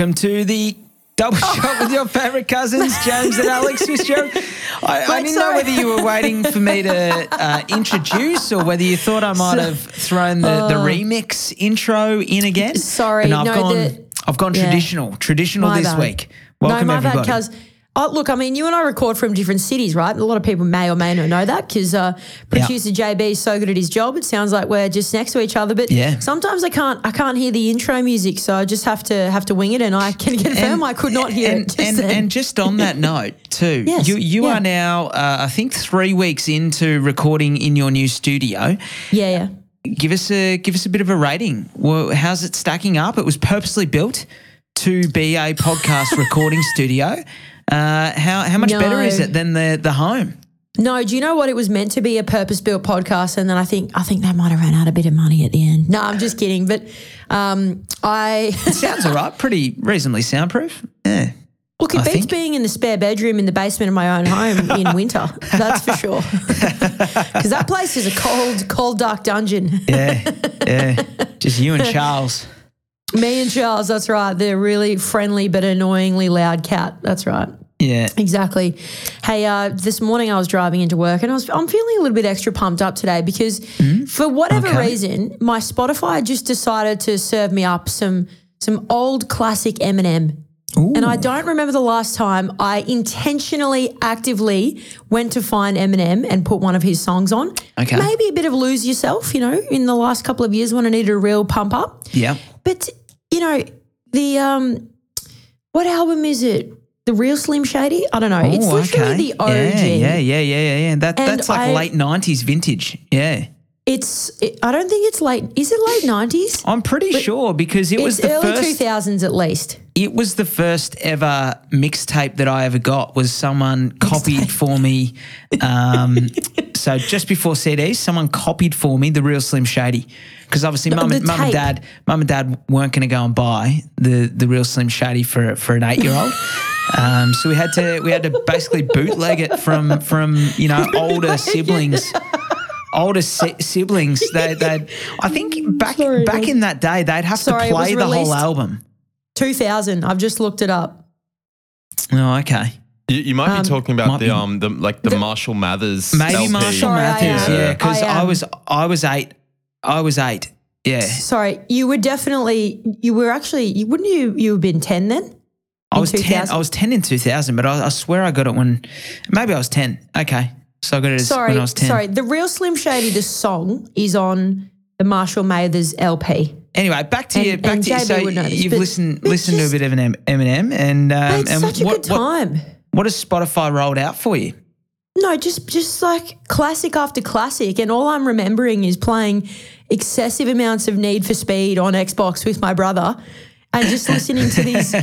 Welcome to the double shot with your favourite cousins, James and Alex Fitzgerald. I, I didn't know whether you were waiting for me to uh, introduce or whether you thought I might have thrown the, the remix intro in again. Oh. Sorry, And I've no, gone, the- I've gone yeah. traditional, traditional this bad. week. Welcome, no, my everybody. bad. Oh, look, I mean, you and I record from different cities, right? A lot of people may or may not know that because uh, producer JB is so good at his job. It sounds like we're just next to each other. But Yeah. sometimes I can't, I can't hear the intro music, so I just have to have to wing it. And I can confirm I could not hear and, it. Just and, then. and just on that note, too, Yes, you, you yeah. are now, uh, I think, three weeks into recording in your new studio. yeah, yeah. give us a give us a bit of a rating. Well, how's it stacking up? It was purposely built to be a podcast recording studio. Uh, how how much better is it than the the home? No, do you know what it was meant to be a purpose built podcast, and then I think I think they might have ran out a bit of money at the end. No, I'm just kidding. But um, I Sounds all right. Pretty reasonably soundproof. Yeah. look, it I beats think. being in the spare bedroom in the basement of my own home in winter. That's for sure. Because that place is a cold, cold, dark dungeon. Yeah. Yeah. Just you and Charles. Me and Charles, that's right. They're really friendly but annoyingly loud cat. That's right. Yeah. Exactly. Hey, uh, this morning I was driving into work and I was I'm feeling a little bit extra pumped up today because for whatever. Okay. reason, my Spotify just decided to serve me up some some old classic Eminem. And I don't remember the last time I intentionally, actively went to find Eminem and put one of his songs on. Okay. Maybe a bit of lose yourself, you know, in the last couple of years when I needed a real pump up. Yeah. But you know, the um what album is it? The real Slim Shady? I don't know. it's Oh, literally okay. the OG. Yeah, yeah, yeah, yeah, yeah. That, And that's like I- late 90s vintage. Yeah. It's it, I don't think it's late. Is it late nineties? I'm pretty sure because it was the early two thousands at least. it was the first ever mixtape that I ever got was someone copied for me. Um, so just before CDs, someone copied for me the real Slim Shady. Because obviously, mum, and, mum and dad, mum and dad weren't going to go and buy the the real Slim Shady for for an eight year old. Um, so we had to we had to basically bootleg it from from you know older siblings. Older si- siblings, they, they'd. I think back Sorry, back in that day, they'd have Sorry, to play the whole album. Two thousand. I've just looked it up. Oh, okay. You, you might Um, be talking might about be. the um the like the, Marshall Mathers Maybe LP. Marshall Sorry, Mathers, yeah, because I I, was I was eight, I was eight, yeah. Sorry, you were definitely you were actually you wouldn't you you have been ten then? I was ten. I was ten in two thousand, but I, I swear I got it when maybe I was ten. Okay, so I got it Sorry, when I was ten. sorry. The real Slim Shady, the song is on the Marshall Mathers LP. Anyway, back to And- you. Back to you. So this, you've but listened it's listened just- to a bit of an Eminem, and um, It's and such a what, good what time. what has Spotify rolled out for you? No, just just like classic after classic, and all I'm remembering is playing excessive amounts of Need for Speed on Xbox with my brother, and just listening to these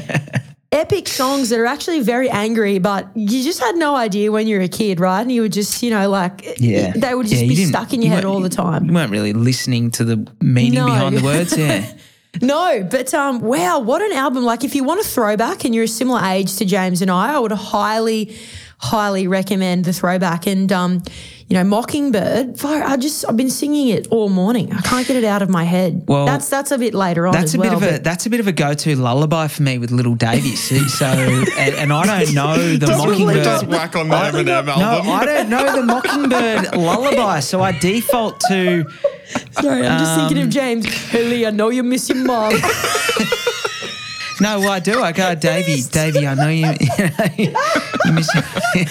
epic songs that are actually very angry, but you just had no idea when you were a kid, right? And you would just, you know, like Yeah, they would just Yeah, be stuck in you your head all the time. You weren't really listening to the meaning No. behind the words. Yeah. No, but um, wow, what an album! Like, if you want a throwback and you're a similar age to James and I, I would highly, highly recommend the throwback. And um, you know, Mockingbird. I just I've been singing it all morning. I can't get it out of my head. Well, that's that's a bit later on That's as a well. bit of a that's a bit of a go to lullaby for me with little Davy. So and, and I don't know the Just Mockingbird. whack on the Eminem No, album. I don't know the Mockingbird lullaby, so I default to Sorry, I'm just thinking um, of James. Hailie, I know you miss your mom. no. Well, I do. I go, Davy, Davy. I know you. you miss Sorry,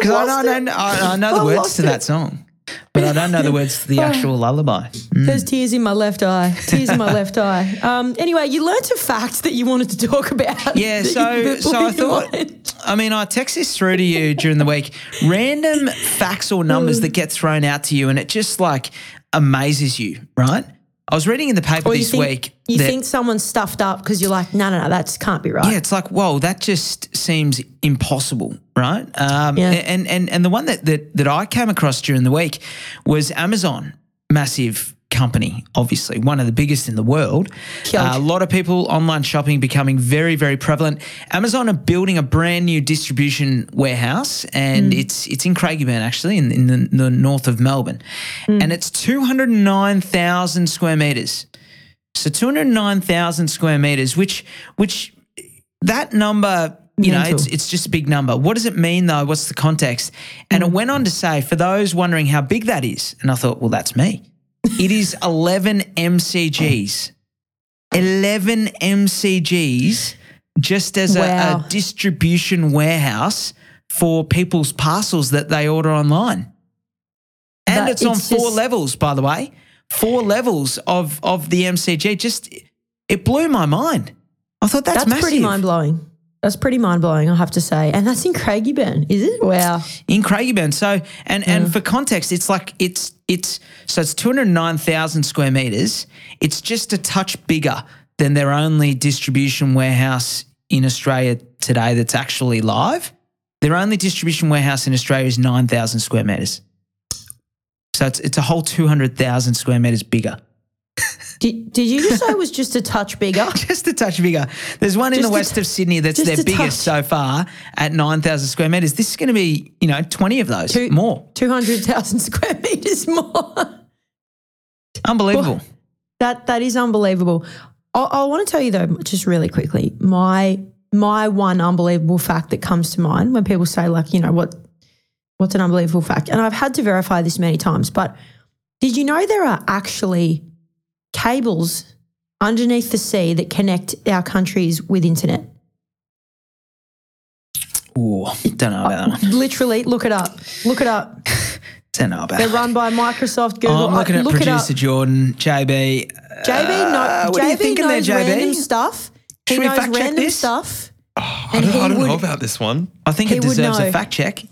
because I I, know- I, I, know the I words to it. that song, but I don't know the words to the actual lullaby. There's tears in my left eye. Tears in my left eye. Um, anyway, you learnt a fact that you wanted to talk about. Yeah, so so I thought. mind. I mean, I text this through to you during the week. Random facts or numbers that get thrown out to you, and it just like amazes you, right? I was reading in the paper this think, week. You that- think someone's stuffed up because you're like, no, no, no, that can't be right. yeah, it's like, whoa, that just seems impossible, right? Um, Yeah. And and and the one that, that that I came across during the week was Amazon, massive company, obviously one of the biggest in the world. Uh, a lot of people online shopping becoming very very prevalent. Amazon are building a brand new distribution warehouse, and hmm. it's it's in Craigieburn actually, in, in the, the north of Melbourne, hmm. and it's two hundred nine thousand square meters. So 209,000 square meters, which which that number, you know, it's it's just a big number. What does it mean though? What's the context? And it hmm. went on to say, for those wondering how big that is, and I thought, well, that's me. It is 11 MCGs. 11 MCGs just as a, Wow. a distribution warehouse for people's parcels that they order online. And That- it's on it's four just- levels, by the way. Four levels of of the MCG. Just it blew my mind. I thought that's, That's massive. pretty mind blowing. That's pretty mind blowing, I have to say. And that's in Craigieburn, is it? Wow. in Craigieburn. So, and and for context, it's like it's it's so it's two hundred nine thousand square meters. It's just a touch bigger than their only distribution warehouse in Australia today that's actually live. Their only distribution warehouse in Australia is nine thousand square meters. So it's it's a whole two hundred thousand square meters bigger. Did, did you just say it was just a touch bigger? Just a touch bigger. There's one in the west t- of Sydney that's just their biggest so far at 9,000 square meters. This is going to be, you know, 20 of those, Two- more. 200,000 square meters more. Unbelievable. That that is unbelievable. I, I want to tell you though, just really quickly, my my one unbelievable fact that comes to mind when people say like, you know, what what's an unbelievable fact, and I've had to verify this many times, but did you know there are actually cables underneath the sea that connect our countries with internet? Ooh, don't know about that one. Literally, look it up. Look it up. Don't know about They're run by Microsoft, Google. I'm looking Uh, at look it up. producer Jordan, JB. JB, no, Uh, what are you JB thinking there, knows JB? random stuff. He Should we knows random this? stuff. I don't, I don't know about this one. I think it deserves a fact check.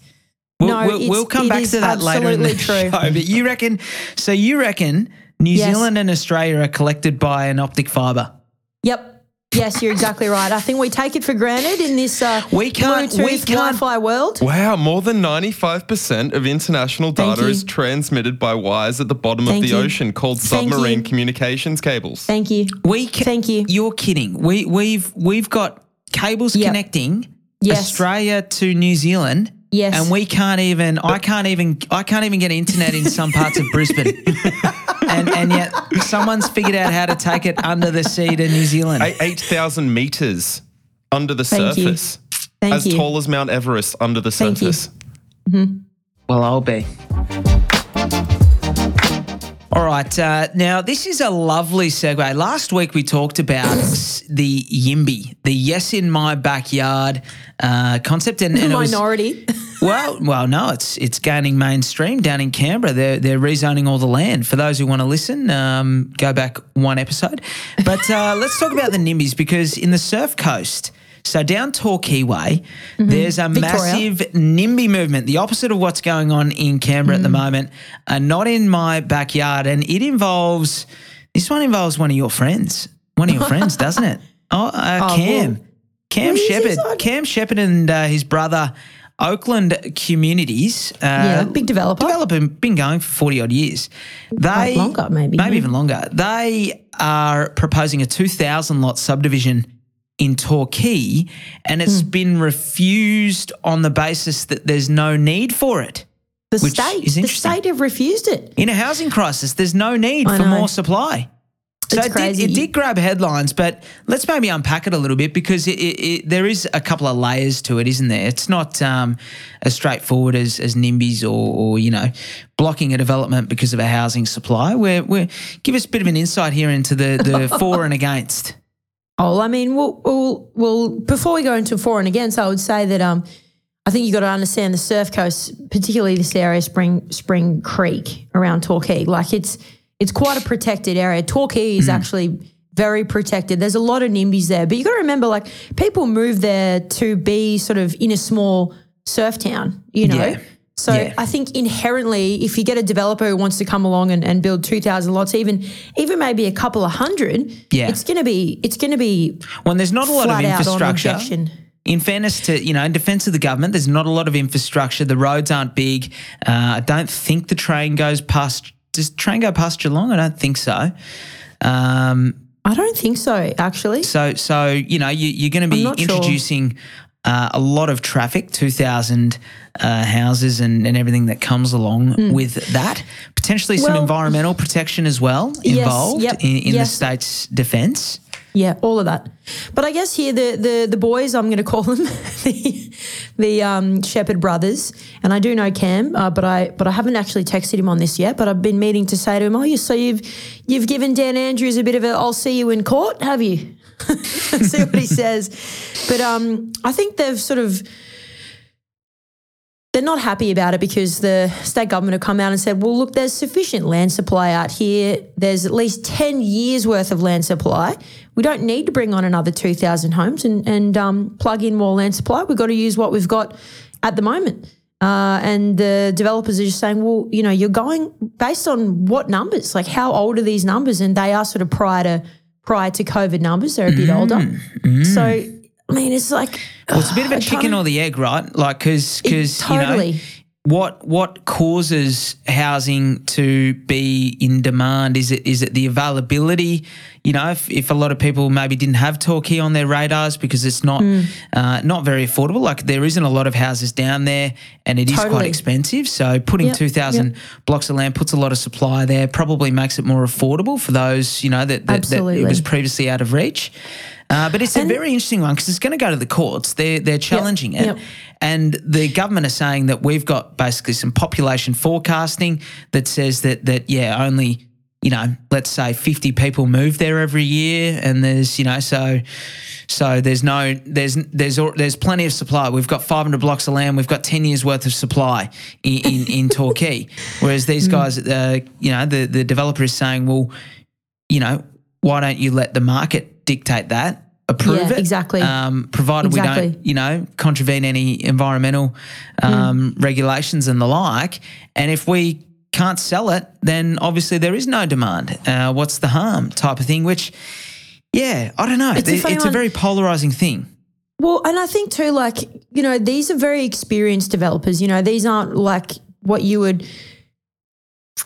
We'll, No, we'll, it's- we'll come it back to that later in the absolutely true. show. But you reckon, so you reckon New Yes. Zealand and Australia are collected by an optic fibre? Yep. Yes, you're exactly right. I think we take it for granted in this uh, We can't- Bluetooth we can't- Wi-Fi world. Wow, more than 95% of international data is transmitted by wires at the bottom Thank of the you. ocean called Thank submarine you. communications cables. Thank you. We ca- Thank you. You're kidding. We we've we've got cables Yep. connecting Yes. Australia to New Zealand. Yes. And we can't even I can't even I can't even get internet in some parts of Brisbane. and and yet someone's figured out how to take it under the sea to New Zealand. Eight- 8,000 meters under the Thank you. surface. Thank as you. tall as Mount Everest under the Thank you. surface. Well, I'll be. All right. Uh, now, this is a lovely segue. Last week we talked about the YIMBY, the yes in my backyard uh, concept. And, and it was- Minority. Well, well, no, it's it's gaining mainstream down in Canberra. They're they're rezoning all the land. For those who want to listen, um, go back one episode. But uh, let's talk about the NIMBYs because in the Surf Coast, so down Torquay Way, there's a Victoria. massive NIMBY movement. The opposite of what's going on in Canberra at the moment. Uh, not in my backyard, and it involves this one involves one of your friends. One of your friends, doesn't it? Oh, uh, Oh, Cam. Cam Shepherd. Cam Shepherd and uh, his brother, Oakland Communities. Uh, Yeah, big developer. Developer, been going for 40 odd years. They, longer, maybe. Maybe even longer. They are proposing a 2,000 lot subdivision in Torquay, and it's Hmm. been refused on the basis that there's no need for it. The Which state. is The state have refused it. In a housing crisis, there's no need I for know. more supply. So it did, it did grab headlines, but let's maybe unpack it a little bit because it, it, there is a couple of layers to it, isn't there? It's not um, as straightforward as, as NIMBYs or, or, you know, blocking a development because of a housing supply. We're, we're, give us a bit of an insight here into the, the for and against. Oh, I mean, we'll, we'll, we'll, before we go into for and against, I would say that um, I think you've got to understand the surf coast, particularly this area, Spring Spring Creek around Torquay. Like it's it's quite a protected area. Torquay is actually very protected. There's a lot of NIMBYs there, but you got to remember, like people move there to be sort of in a small surf town, you know. Yeah. So Yeah. I think inherently, if you get a developer who wants to come along and, and build two thousand lots, even even maybe a couple of hundred, Yeah. it's gonna be it's gonna be When there's not a lot of flat out on infrastructure. In fairness to, you know, in defense of the government, there's not a lot of infrastructure. The roads aren't big. Uh, I don't think the train goes past. Does train go past Geelong? I don't think so. Um, I don't think so, actually. so, so you know, you, you're going to be not sure. introducing uh, a lot of traffic, 2,000 uh, houses and, and everything that comes along with that. Potentially some. Well- environmental protection as well Yes, involved yep, in, in the state's defence. Yeah, all of that. But I guess here the the, the boys, I'm going to call them the the um, Shepherd brothers, and I do know Cam, uh, but I but I haven't actually texted him on this yet. But I've been meaning to say to him, oh, you so you've you've given Dan Andrews a bit of a I'll see you in court, have you? see what he says. But um, I think they've sort of they're not happy about it because the state government have come out and said, well, look, there's sufficient land supply out here. There's at least 10 years worth of land supply. We don't need to bring on another 2,000 homes and, and um, plug in more land supply. We've got to use what we've got at the moment. Uh, and the developers are just saying, well, you know, you're going based on what numbers? Like, how old are these numbers? And they are sort of prior to prior to COVID numbers. They're a bit older. So, I mean, it's like Well, it's a bit of a I chicken or the egg, right? Like, because because totally. you know what what causes housing to be in demand? Is it is it the availability? You know, if, if a lot of people maybe didn't have Torquay on their radars because it's not Hmm. uh, not very affordable. Like there isn't a lot of houses down there, and it is quite expensive. So putting Yep, two thousand blocks of land puts a lot of supply there. Probably makes it more affordable for those you know that that, that it was previously out of reach. Uh, but it's a very interesting one because it's going to go to the courts. They're they're challenging it, yep. and the government are saying that we've got basically some population forecasting that says that that yeah only you know let's say fifty people move there every year, and there's you know so so there's no there's there's there's plenty of supply. We've got 500 blocks of land. We've got 10 years worth of supply in in, in Torquay, whereas these Hmm. guys, uh, you know, the the developer is saying, well, you know, why don't you let the market dictate that? Approve Yeah, it exactly. Um, provided we don't, you know, contravene any environmental um, regulations and the like. And if we can't sell it, then obviously there is no demand. Uh, what's the harm? Type of thing. Which, yeah, I don't know. It's a It's, a very polarizing thing. Well, and I think too, like, you know, these are very experienced developers. You know, these aren't like what you would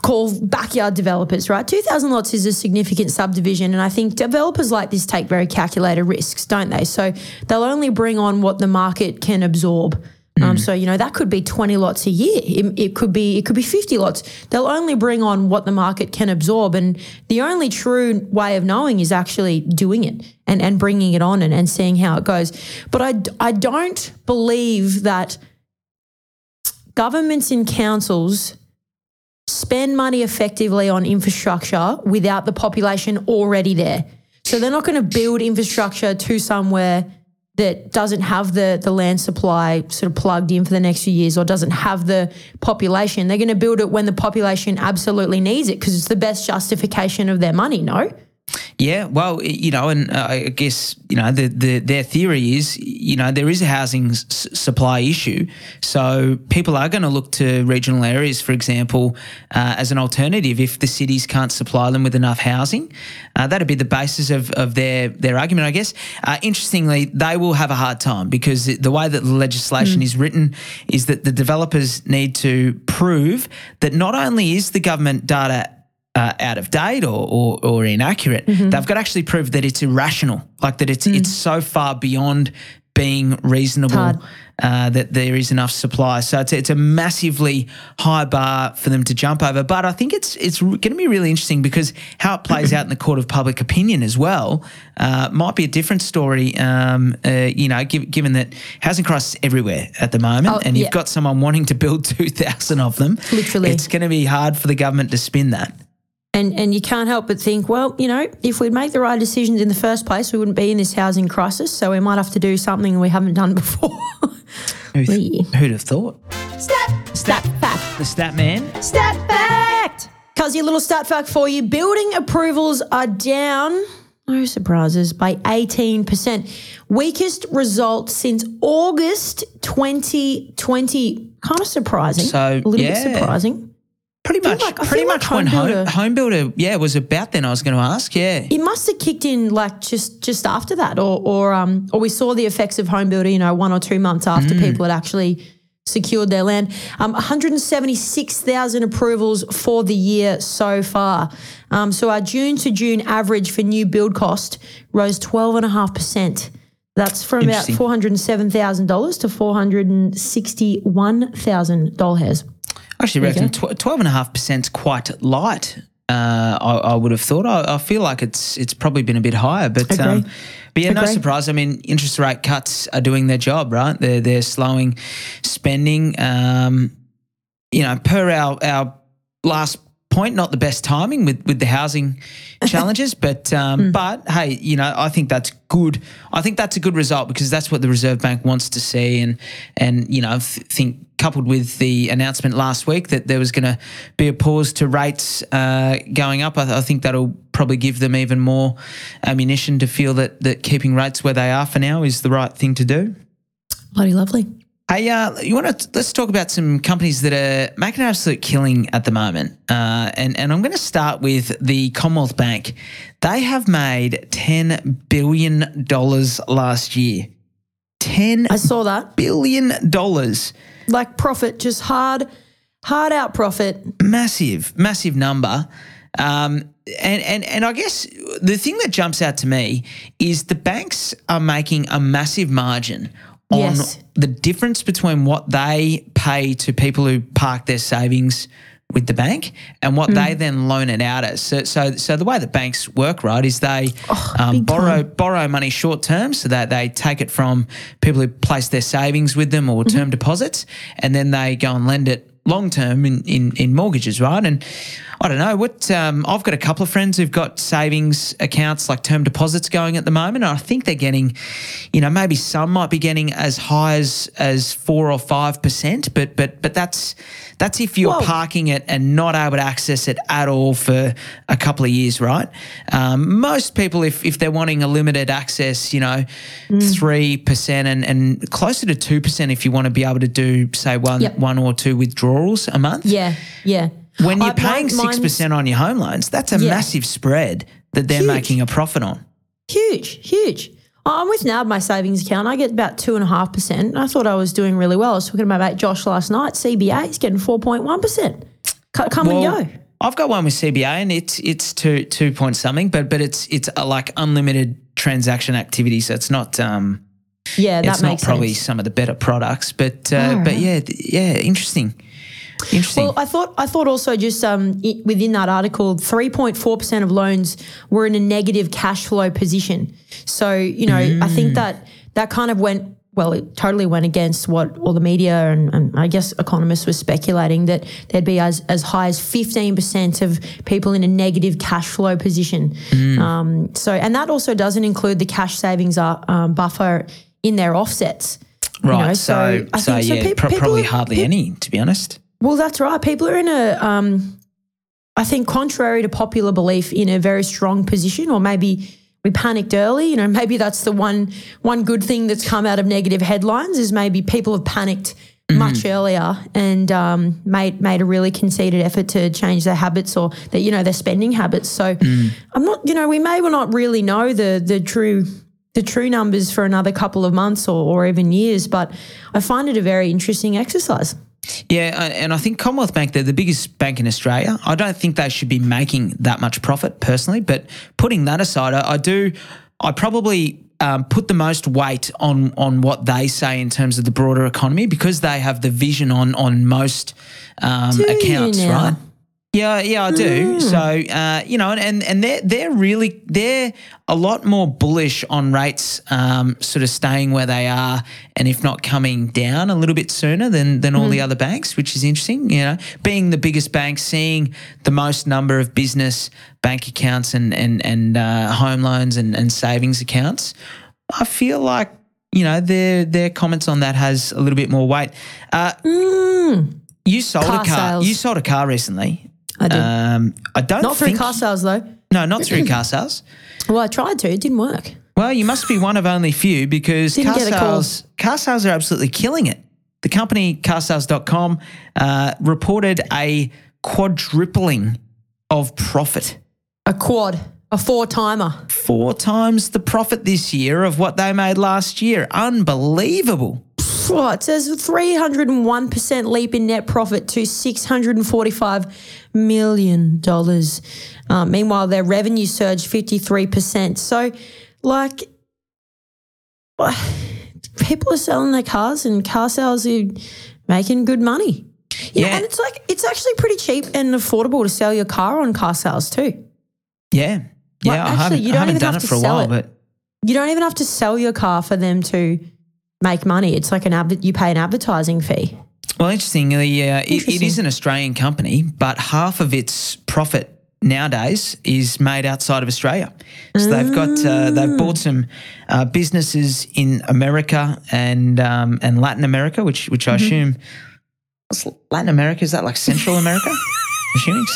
call backyard developers, right? 2,000 lots is a significant subdivision. And I think developers like this take very calculated risks, don't they? So they'll only bring on what the market can absorb. Um, so you know that could be 20 lots a year. It, it could be it could be 50 lots. They'll only bring on what the market can absorb, and the only true way of knowing is actually doing it and and bringing it on and, and seeing how it goes. But I I don't believe that governments and councils spend money effectively on infrastructure without the population already there. So they're not going to build infrastructure to somewhere that doesn't have the the land supply sort of plugged in for the next few years or doesn't have the population. They're going to build it when the population absolutely needs it because it's the best justification of their money, no? Yeah, well, you know, and uh, I guess you know the, the their theory is, you know, there is a housing s- supply issue, so people are going to look to regional areas, for example, uh, as an alternative if the cities can't supply them with enough housing. Uh, that'd be the basis of, of their their argument, I guess. Uh, interestingly, they will have a hard time because the way that the legislation is written is that the developers need to prove that not only is the government data uh, out of date or, or, or inaccurate. They've got to actually prove that it's irrational, like that it's it's so far beyond being reasonable uh, that there is enough supply. So it's, it's a massively high bar for them to jump over. But I think it's it's going to be really interesting because how it plays out in the court of public opinion as well uh, might be a different story. Um, uh, you know, giv given that housing crisis everywhere at the moment, Oh, and you've yeah. got someone wanting to build two thousand of them, Literally. it's going to be hard for the government to spin that. And and you can't help but think, well, you know, if we'd make the right decisions in the first place, we wouldn't be in this housing crisis. So we might have to do something we haven't done before. Who'd, Yeah. who'd have thought? stat, stat fact, The stat man. stat fact. Cuz your little stat fact for you: building approvals are down. No surprises by 18%. Weakest result since August 2020. Kind of surprising. So, a little yeah. bit surprising. Pretty much, like, pretty much like when home builder, home builder, yeah, was about then. I was going to ask, yeah, it must have kicked in like just just after that, or or um, or we saw the effects of home builder, you know, one or two months after mm. people had actually secured their land. Um, 176,000 approvals for the year so far. Um, so our June to June average for new build cost rose 12.5%. That's from about $407,000 to $461,000. I actually reckon twelve and a half percent is quite light. Uh, I, I would have thought. I, I feel like it's it's probably been a bit higher, but um, but yeah, no surprise. I mean, interest rate cuts are doing their job, right? They're they're slowing spending. Um, you know, per our our last point, not the best timing with with the housing challenges, but um, but hey, you know, I think that's good. I think that's a good result because that's what the Reserve Bank wants to see, and and you know, I think coupled with the announcement last week that there was going to be a pause to rates uh, going up, I, I think that'll probably give them even more ammunition to feel that that keeping rates where they are for now is the right thing to do. Bloody lovely. Hey, uh, you want to let's talk about some companies that are making an absolute killing at the moment, uh, and and I'm going to start with the Commonwealth Bank. They have made ten billion dollars last year. Ten I saw that. billion dollars, Like profit, just hard, hard out profit. massive, massive number. Um, and and and I guess the thing that jumps out to me is the banks are making a massive margin on Yes. the difference between what they pay to people who park their savings with the bank and what they then loan it out as. So, so, so the way that banks work, right, is they um, big borrow borrow money short term, so that they take it from people who place their savings with them or term deposits, and then they go and lend it long term in, in in mortgages, right? And I don't know what um, I've got a couple of friends who've got savings accounts like term deposits going at the moment. And I think they're getting, you know, maybe some might be getting as high as as four or five percent, but but but that's that's if you're Whoa. parking it and not able to access it at all for a couple of years, right? Um, most people, if if they're wanting a limited access, you know, Mm. three percent and and closer to two percent if you want to be able to do say one Yep. one or two withdrawals a month. Yeah, yeah. When you're I- paying six percent on your home loans, that's a Yeah. massive spread that they're Huge. making a profit on. Huge, huge. I'm with NAB, my savings account. I get about two and a half percent. I thought I was doing really well. I was talking to my mate Josh last night. CBA is getting four point one percent. Come and go. I've got one with CBA and it's it's two two point something, but but it's it's uh like unlimited transaction activity, so it's not um Yeah, that it's not probably sense. some of the better products, but uh, Oh, but yeah yeah interesting, interesting. Well, I thought I thought also just um, within that article, three point four percent of loans were in a negative cash flow position. So you know, I Mm. think that that kind of went well. It totally went against what all the media and, and I guess economists were speculating that there'd be as as high as fifteen percent of people in a negative cash flow position. Mm. Um, so, and that also doesn't include the cash savings uh, um, buffer in their offsets. you right, know, so I so, think- so yeah, pro- people probably are- hardly peop- any to be honest. Well, that's right. People are in a, um, I think, contrary to popular belief, in a very strong position, or maybe we panicked early. You know, maybe that's the one one good thing that's come out of negative headlines is maybe people have panicked much earlier and um, made made a really conceited effort to change their habits or their, you know their spending habits. So I'm not, you know, we may well not really know the the true the true numbers for another couple of months or, or even years, but I find it a very interesting exercise. Yeah, and I think Commonwealth Bank, they're the biggest bank in Australia. I don't think they should be making that much profit personally, but putting that aside, I, I do, I probably um, put the most weight on on what they say in terms of the broader economy because they have the vision on on most um, accounts, right? Yeah, yeah, I do. So, uh, you know, and and they're they're really they're a lot more bullish on rates, um, sort of staying where they are, and if not coming down a little bit sooner than than all the other banks, which is interesting. You know, being the biggest bank, seeing the most number of business bank accounts and and and uh, home loans and and savings accounts, I feel like you know their their comments on that has a little bit more weight. Uh, You sold Car a car. sales. You sold a car recently. I did. Um, I don't Not through think, car sales though. No, not through car sales. Well, I tried to. It didn't work. Well, you must be one of only few because Didn't car get a call. sales, car sales are absolutely killing it. The company carsales.com uh, reported a quadrupling of profit. A quad, a four timer. Four times the profit this year of what they made last year. Unbelievable. Oh, it says 301% leap in net profit to $645 million. Uh, meanwhile, their revenue surged 53%. So, like, people are selling their cars and car sales are making good money. Yeah, Yeah. and it's like it's actually pretty cheap and affordable to sell your car on car sales too. Yeah. Yeah, I actually, haven't, you don't even done have it to for a sell while, it. but You don't even have to sell your car for them to make money. It's like an adver- you pay an advertising fee. Well, interestingly, uh, it, it Interesting. an Australian company, but half of its profit nowadays is made outside of Australia. So they've got uh, Mm. they've bought some uh, businesses in America and um, and Latin America, which which Mm-hmm. I assume Latin America is that like Central America? assuming.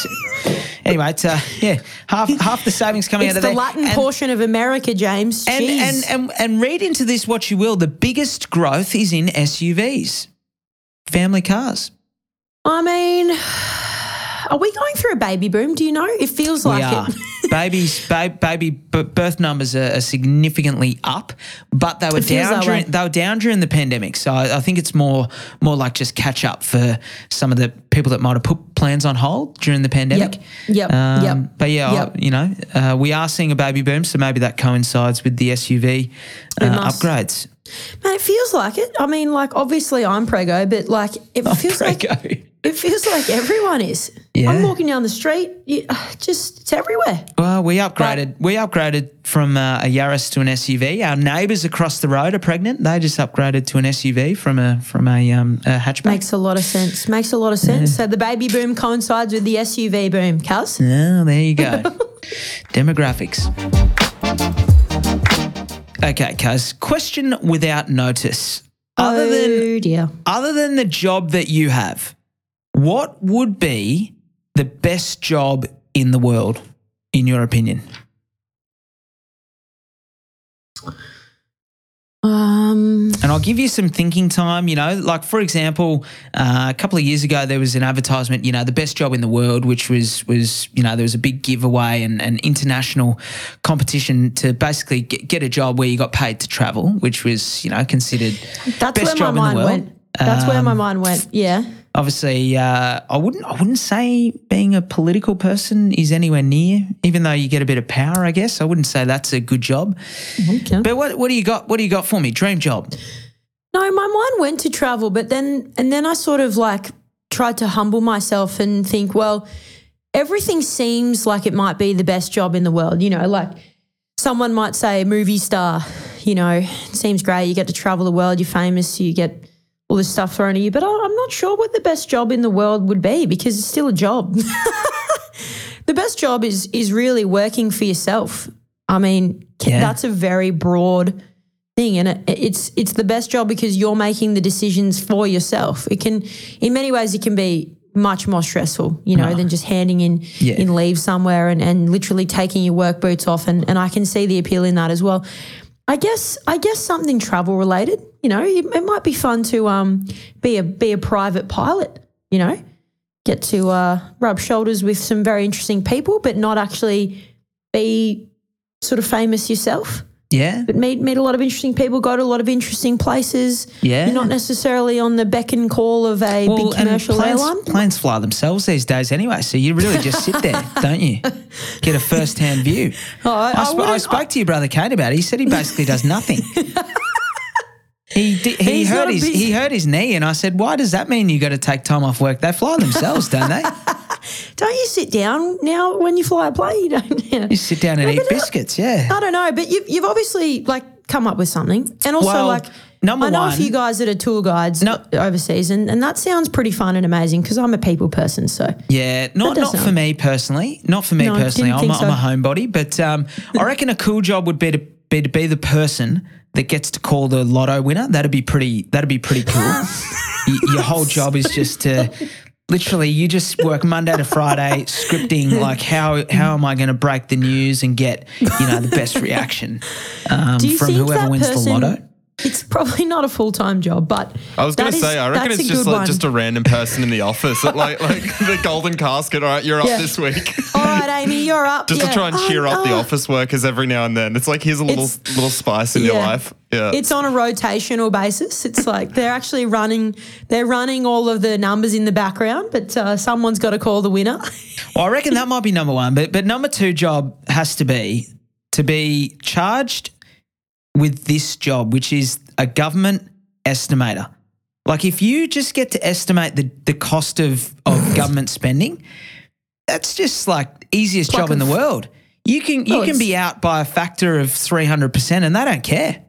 Anyway, it's, uh, yeah, half half the savings coming It's out of the there. Latin And- portion of America, James. and, and and and read into this what you will. The biggest growth is in SUVs, family cars. I mean, are we going through a baby boom? Do you know? It feels We like are. it. Babies, ba- baby b- birth numbers are, are significantly up, but they were It down during way. they were down during the pandemic. So I, I think it's more more like just catch up for some of the people that might have put plans on hold during the pandemic. Yep, Um, yep, But yeah, yep. I- you know, uh, we are seeing a baby boom, so maybe that coincides with the SUV uh, upgrades. Man, it feels like it. I mean, like obviously I'm prego, but like it feels like it feels like everyone is. Yeah. I'm walking down the street, you, just it's everywhere. Well, we upgraded. we upgraded from uh, a Yaris to an SUV. Our neighbours across the road are pregnant. They just upgraded to an SUV from a from a, um, a hatchback. Makes a lot of sense. Makes a lot of sense. So the baby boom coincides with the SUV boom, cuz. Yeah, there you go. Demographics. Okay, cuz. Question without notice. Other oh, than oh dear. other than the job that you have, what would be the best job in the world, in your opinion? Um, And I'll give you some thinking time. You know, like for example, uh, a couple of years ago there was an advertisement. You know, the best job in the world, which was was you know there was a big giveaway and an international competition to basically get, get a job where you got paid to travel, which was you know considered that's best where my job in the mind world. went. That's where my mind went. Yeah. Obviously, uh, I wouldn't I wouldn't say being a political person is anywhere near. Even though you get a bit of power, I guess I wouldn't say that's a good job. Okay. But what what do you got? What do you got for me? Dream job? No, my mind went to travel, but then and then I sort of like tried to humble myself and think, well, everything seems like it might be the best job in the world. You know, like someone might say movie star, you know, it seems great. You get to travel the world, you're famous, you get all this stuff thrown at you. But I- I'm not sure what the best job in the world would be because it's still a job. the best job is is really working for yourself. I mean, Yeah. that's a very broad thing and it, it's it's the best job because you're making the decisions for yourself. It can in many ways it can be much more stressful, you know, than ah. just handing in Yeah. in leave somewhere and, and literally taking your work boots off and, and I can see the appeal in that as well. I guess I guess something travel related, you know, it, it might be fun to um be a be a private pilot, you know, get to uh, rub shoulders with some very interesting people, but not actually be sort of famous yourself Yeah, but meet meet a lot of interesting people, go to a lot of interesting places. Yeah. You're not necessarily on the beck and call of a big commercial planes, airline. planes fly themselves these days anyway, so you really just sit there, don't you? Get a first hand view. Oh, I- I, I sp- I wouldn't- spoke to your brother Kate about it. He said he basically does nothing. He di- he hurt his he hurt his knee, and I said, "Why does that mean you got to take time off work? They fly themselves, don't they? Don't you sit down now when you fly a plane? You don't. You know. You sit down and No, eat biscuits." Yeah, I don't know, but you've, you've obviously like come up with something, and also Well, like number I know one- a few guys that are tour guides No. overseas, and, and that sounds pretty fun and amazing because I'm a people person. So Yeah, not not for me personally. Not for me No, personally. I'm a, think I'm a homebody, but um, I reckon a cool job would be to be to be the person that gets to call the lotto winner. That'd be pretty. That'd be pretty cool. Y- Your whole job is just to. Literally, you just work Monday to Friday scripting like how how am I going to break the news and get you know the best reaction um, from whoever wins person? the lotto. It's probably not a full time job, but I was going to say, I reckon it's just like one. just a random person in the office at like like the golden casket. All right, you're up Yeah. this week. All right, Amy, you're up. just yeah. to try and Um, cheer up the uh, office workers every now and then. It's like here's a little It's- little spice in your life. Yeah. It's on a rotational basis. It's like they're actually running. They're running all of the numbers in the background, but uh, someone's got to call the winner. Well, I reckon that might be number one, but but number two job has to be to be charged with this job, which is a government estimator. Like if you just get to estimate the, the cost of, of government spending, that's just like easiest job in the world. You can you Well, can be out by a factor of 300% and they don't care.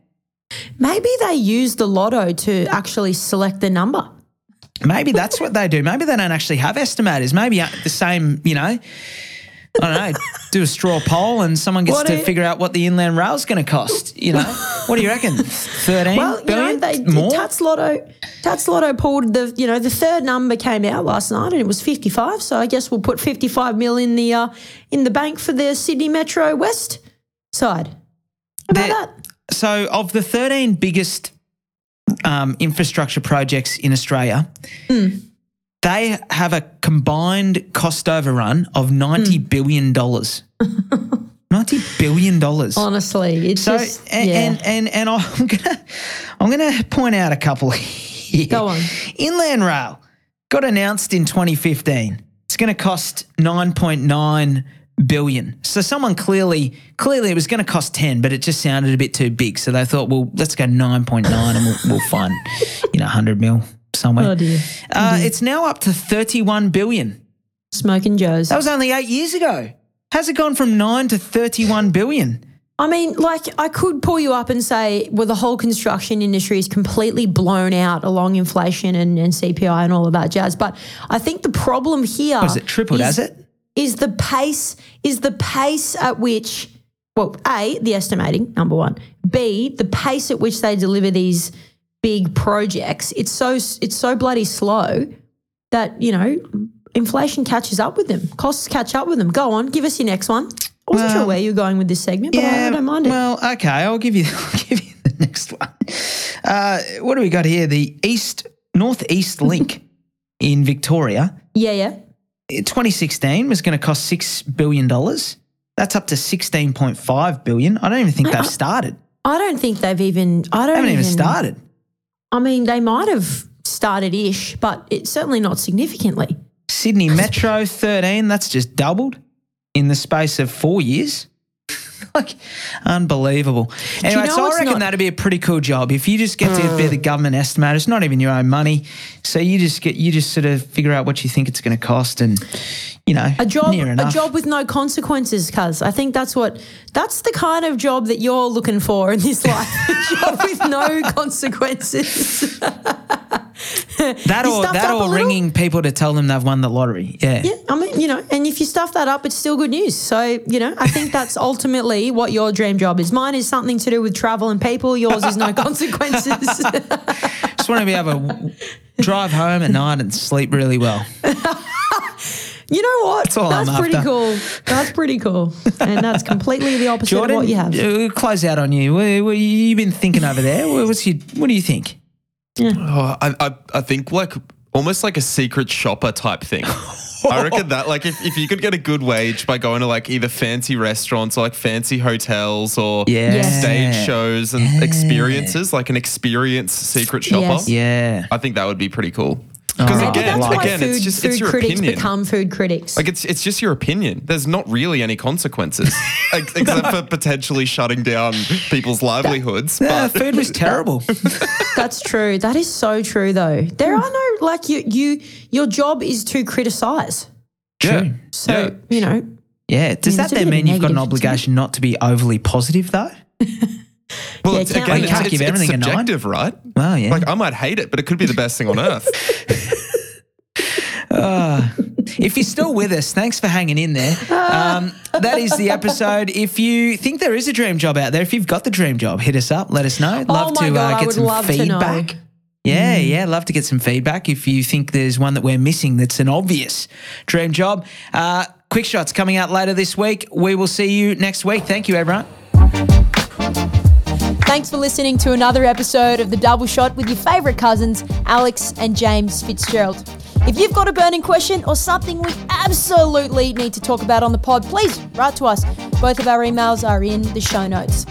Maybe they use the lotto to actually select the number. Maybe that's what they do. Maybe they don't actually have estimators. Maybe uh, the same, you know, I don't know, do a straw poll and someone gets What to figure out what the inland rail is going to cost. You know, what do you reckon? 13 Well, you know, they More? Tattslotto, Tats Lotto pulled the you know the third number came out last night and it was fifty five. So I guess we'll put fifty five mil in the uh, in the bank for the Sydney Metro West side. How about They're- that? So, of the 13 biggest um, infrastructure projects in Australia, Hmm. They have a combined cost overrun of ninety Hmm. billion dollars. Ninety billion dollars. Honestly, it's So, just and, yeah. and and and I'm gonna I'm gonna point out a couple. Here. Go on. Inland Rail got announced in 2015. It's going to cost 9.9 billion. So someone clearly clearly it was going to cost 10, but it just sounded a bit too big. So they thought, well, let's go 9.9 and we'll, we'll find you know 100 mil somewhere. Oh dear, Uh, it's now up to 31 billion. smoking Joes. That was only eight years ago. How's it gone from nine to 31 billion? I mean, like, I could pull you up and say, well, the whole construction industry is completely blown out along inflation and, and CPI and all of that jazz. But I think the problem here Has it tripled? is- Has it? is the pace is the pace at which well a the estimating number one b the pace at which they deliver these big projects it's so it's so bloody slow that you know inflation catches up with them costs catch up with them go on give us your next one i wasn't sure Well, where you're going with this segment but I, I don't mind it Well, okay, I'll give you I'll give you the next one. Uh, what do we got here? The East Northeast Link in Victoria. yeah yeah 2016 was going to cost six billion dollars. That's up to 16.5 billion. I don't even think they've started. i don't think they've even i don't They haven't even started. I mean they might have started ish but it's certainly not significantly Sydney Metro 13. That's just doubled in the space of four years. like unbelievable. Anyway, know so I reckon not- that'd be a pretty cool job. If you just get to be the hmm. government estimator. It's not even your own money, so you just get you just sort of figure out what you think it's going to cost, and you know, a job a job with no consequences cuz. I think that's what that's the kind of job that you're looking for in this life. A job with no consequences that you or that up a little? ringing people to tell them they've won the lottery. Yeah. yeah i mean you know and if you stuff that up it's still good news so you know i think that's ultimately what your dream job is mine is something to do with travel and people yours is no consequences Just want to be able to drive home at night and sleep really well. you know what that's, all I'm pretty after. cool that's pretty cool and that's completely the opposite Jordan, of what you have uh, close out on you. What, what you been thinking over there? What's your, what do you think? Oh, I, I, I think like almost like a secret shopper type thing. I reckon that like if, if you could get a good wage by going to like either fancy restaurants or like fancy hotels or Yeah. Yes. stage shows and experiences, like an experience secret shopper. Yes. Yeah. I think that would be pretty cool. Because Maybe Maybe again, that's why again, food, it's just food it's your critics opinion. become food critics like it's it's just your opinion. There's not really any consequences, ex- except for potentially shutting down people's livelihoods. Uh, but food was terrible. That's true. That is so true, though. There are no like you. You your job is to criticize. yeah, So yeah. you know, Yeah. Does Yeah, that then mean you've got an negative, isn't obligation not to be overly positive, though? Well, Yeah, it's, can't- again, you it's, can't it's, give it's everything a nine. subjective, right? Well, yeah. Like I might hate it, but it could be the best thing on earth. if you're still with us, thanks for hanging in there. Um, that is the episode. If you think there is a dream job out there, if you've got the dream job, hit us up. Let us know. Love Oh my to God, uh, I get would some love to know. feedback. Yeah, yeah, love to get some feedback. If you think there's one that we're missing that's an obvious dream job, uh, quick shots coming out later this week. We will see you next week. Thank you, everyone. Thanks for listening to another episode of The Double Shot with your favourite cousins, Alex and James Fitzgerald. If you've got a burning question or something we absolutely need to talk about on the pod, please write to us. Both of our emails are in the show notes.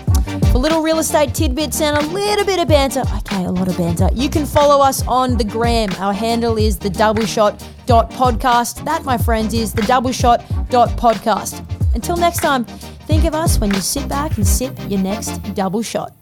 For little real estate tidbits and a little bit of banter, okay, a lot of banter, you can follow us on the gram. Our handle is the doubleshot.podcast. That, my friends, is the doubleshot.podcast. Until next time, think of us when you sit back and sip your next double shot.